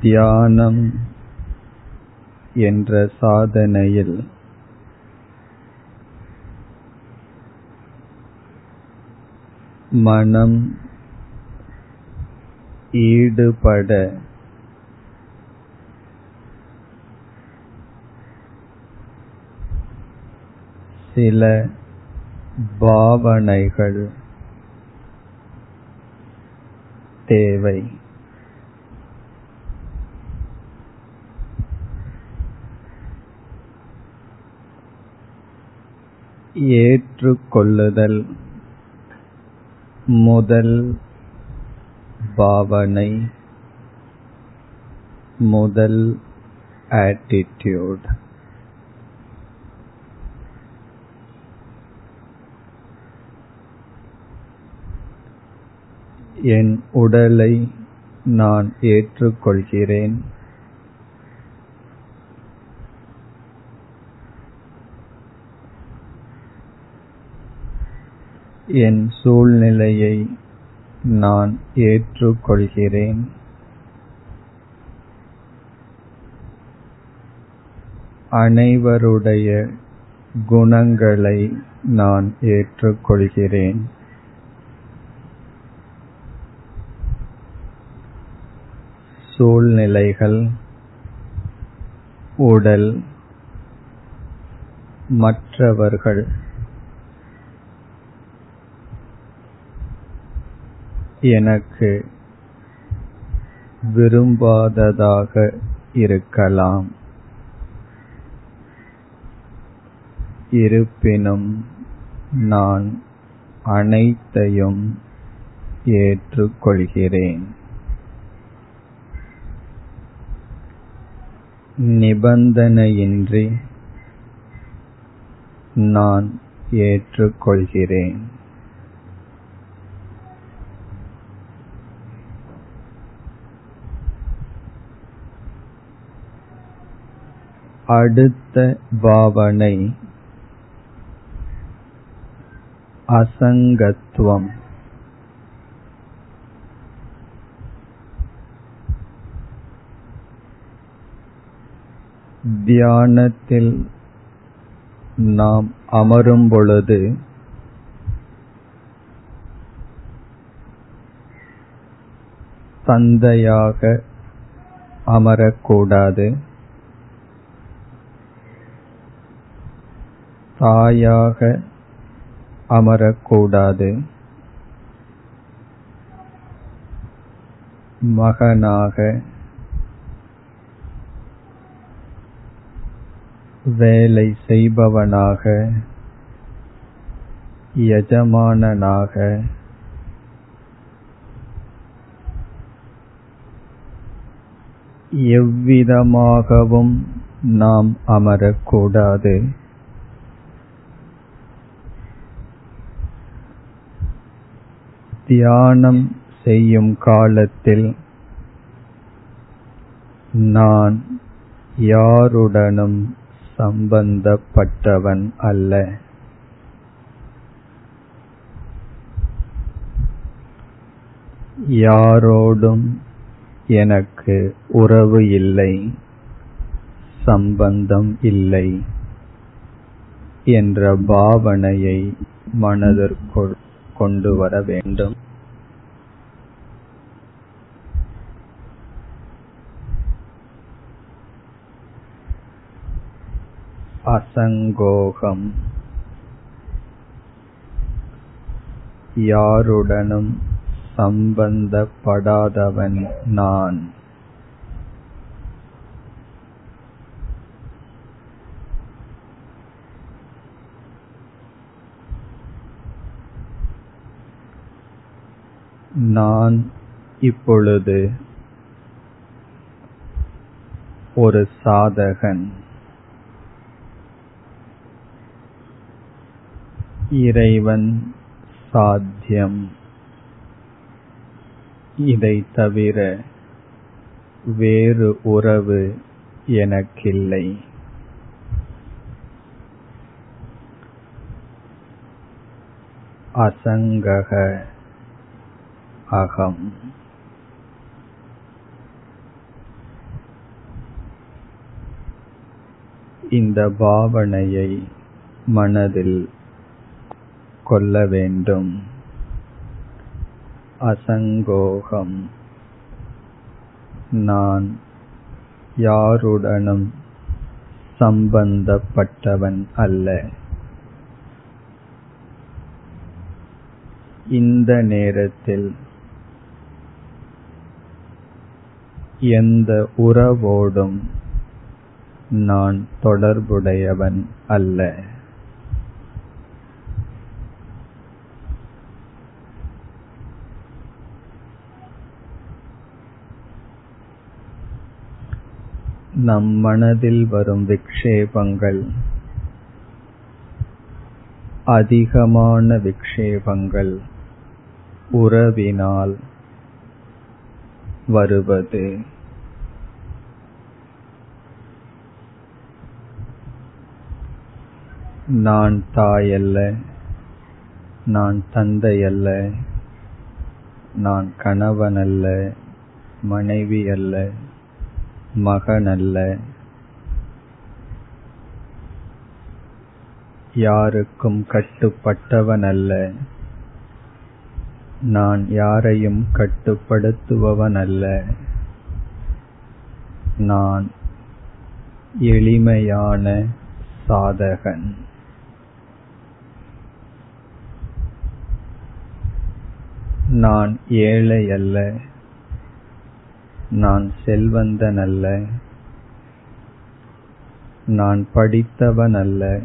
தியானம் என்ற சாதனையில் மனம் ஈடுபட சில பாவனைகள் தேவை. ஏற்றுக்கொள்ளுதல். முதல் பாவனை முதல் ஆட்டிடியூட் என் உடலை நான் ஏற்றுக்கொள்கிறேன். என் சூழ்நிலையை நான் ஏற்றுக்கொள்கிறேன். அனைவருடைய குணங்களை நான் ஏற்றுக்கொள்கிறேன். சூழ்நிலைகள் உடல் மற்றவர்கள் எனக்கு விரும்பாததாக இருக்கலாம். இருப்பினும் நான் அனைத்தையும் ஏற்றுக்கொள்கிறேன். நிபந்தனையின்றி நான் ஏற்றுக்கொள்கிறேன். அடுத்த பாவனை அசங்கத்துவம். தியானத்தில் நாம் அமரும் பொழுது தந்தையாக அமரக்கூடாது. தாயாக அமரக்கூடாது. மகனாக வேலை செய்பவனாக எஜமானனாக எவ்விதமாகவும் நாம் அமரக்கூடாது. தியானம் செய்யும் காலத்தில் நான் யாருடனும் சம்பந்தப்பட்டவன் அல்ல. யாரோடும் எனக்கு உறவு இல்லை சம்பந்தம் இல்லை என்ற பாவனையை மனதிற்குள் கொண்டு வர வேண்டும். அசங்கோகம். யாருடனும் சம்பந்தப்படாதவன் நான். நான் இப்பொழுது ஒரு சாதகன். இறைவன் சாத்தியம். இதை தவிர வேறு உறவு எனக்கில்லை. அசங்கக. அகம் இந்த பாவனையை மனதில் கொள்ள வேண்டும். அசங்கோகம். நான் யாருடனும் சம்பந்தப்பட்டவன் அல்ல. இந்த நேரத்தில் எந்த உறவோடும் நான் தொடர்புடையவன் அல்ல. நம் மனதில் வரும் விக்ஷேபங்கள் அதிகமான விக்ஷேபங்கள் உறவினால் வருவது. நான் தாயல்ல நான் தந்தையல்ல நான் கணவனல்ல மனைவி அல்ல மகனல்ல யாருக்கும் கட்டுப்பட்டவன் அல்ல நான் யாரையும் கட்டுப்படுத்துபவனல்ல. நான் எளிமையான சாதகன். நான் ஏழை அல்ல நான் செல்வந்தன் அல்ல நான் படித்தவன் அல்ல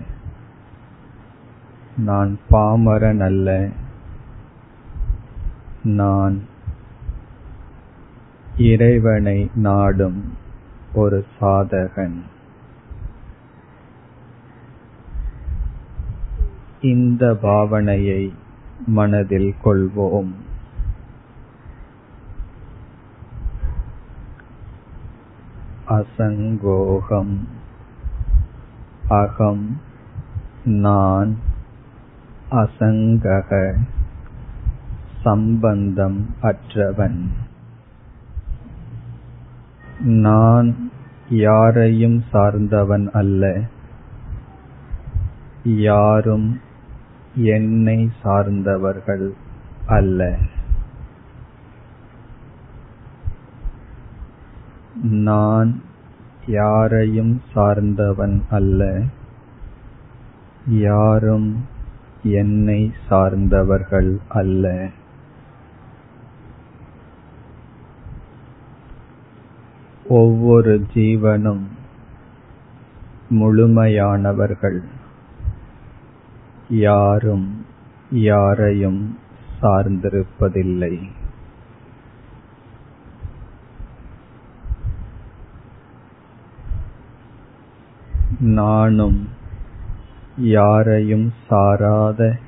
நான் பாமரன் அல்ல நான் இறைவனை நாடும் ஒரு சாதகன். இந்த பாவனையை மனதில் கொள்வோம். அசங்கோகம் அகம் நான் அசங்கக. சம்பந்தம் அற்றவன். நான் யாரையும் சார்ந்தவன் அல்ல. யாரும் என்னை சார்ந்தவர்கள் அல்ல. நான் யாரையும் சார்ந்தவன் அல்ல. யாரும் என்னை சார்ந்தவர்கள் அல்ல. ஒவ்வொரு ஜீவனும் முழுமையானவர்கள். யாரும் யாரையும் சார்ந்திருப்பதில்லை. நானும் யாரையும் சாராத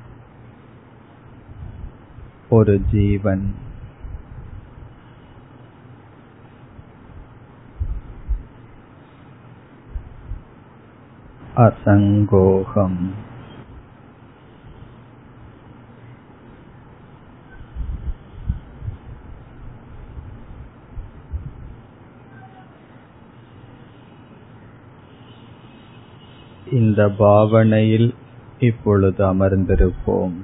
ஒரு ஜீவன். அசங்கோகம் இந்த பாவனையில் இப்பொழுது அமர்ந்திருப்போம்.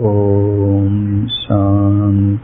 ॐ शान्ति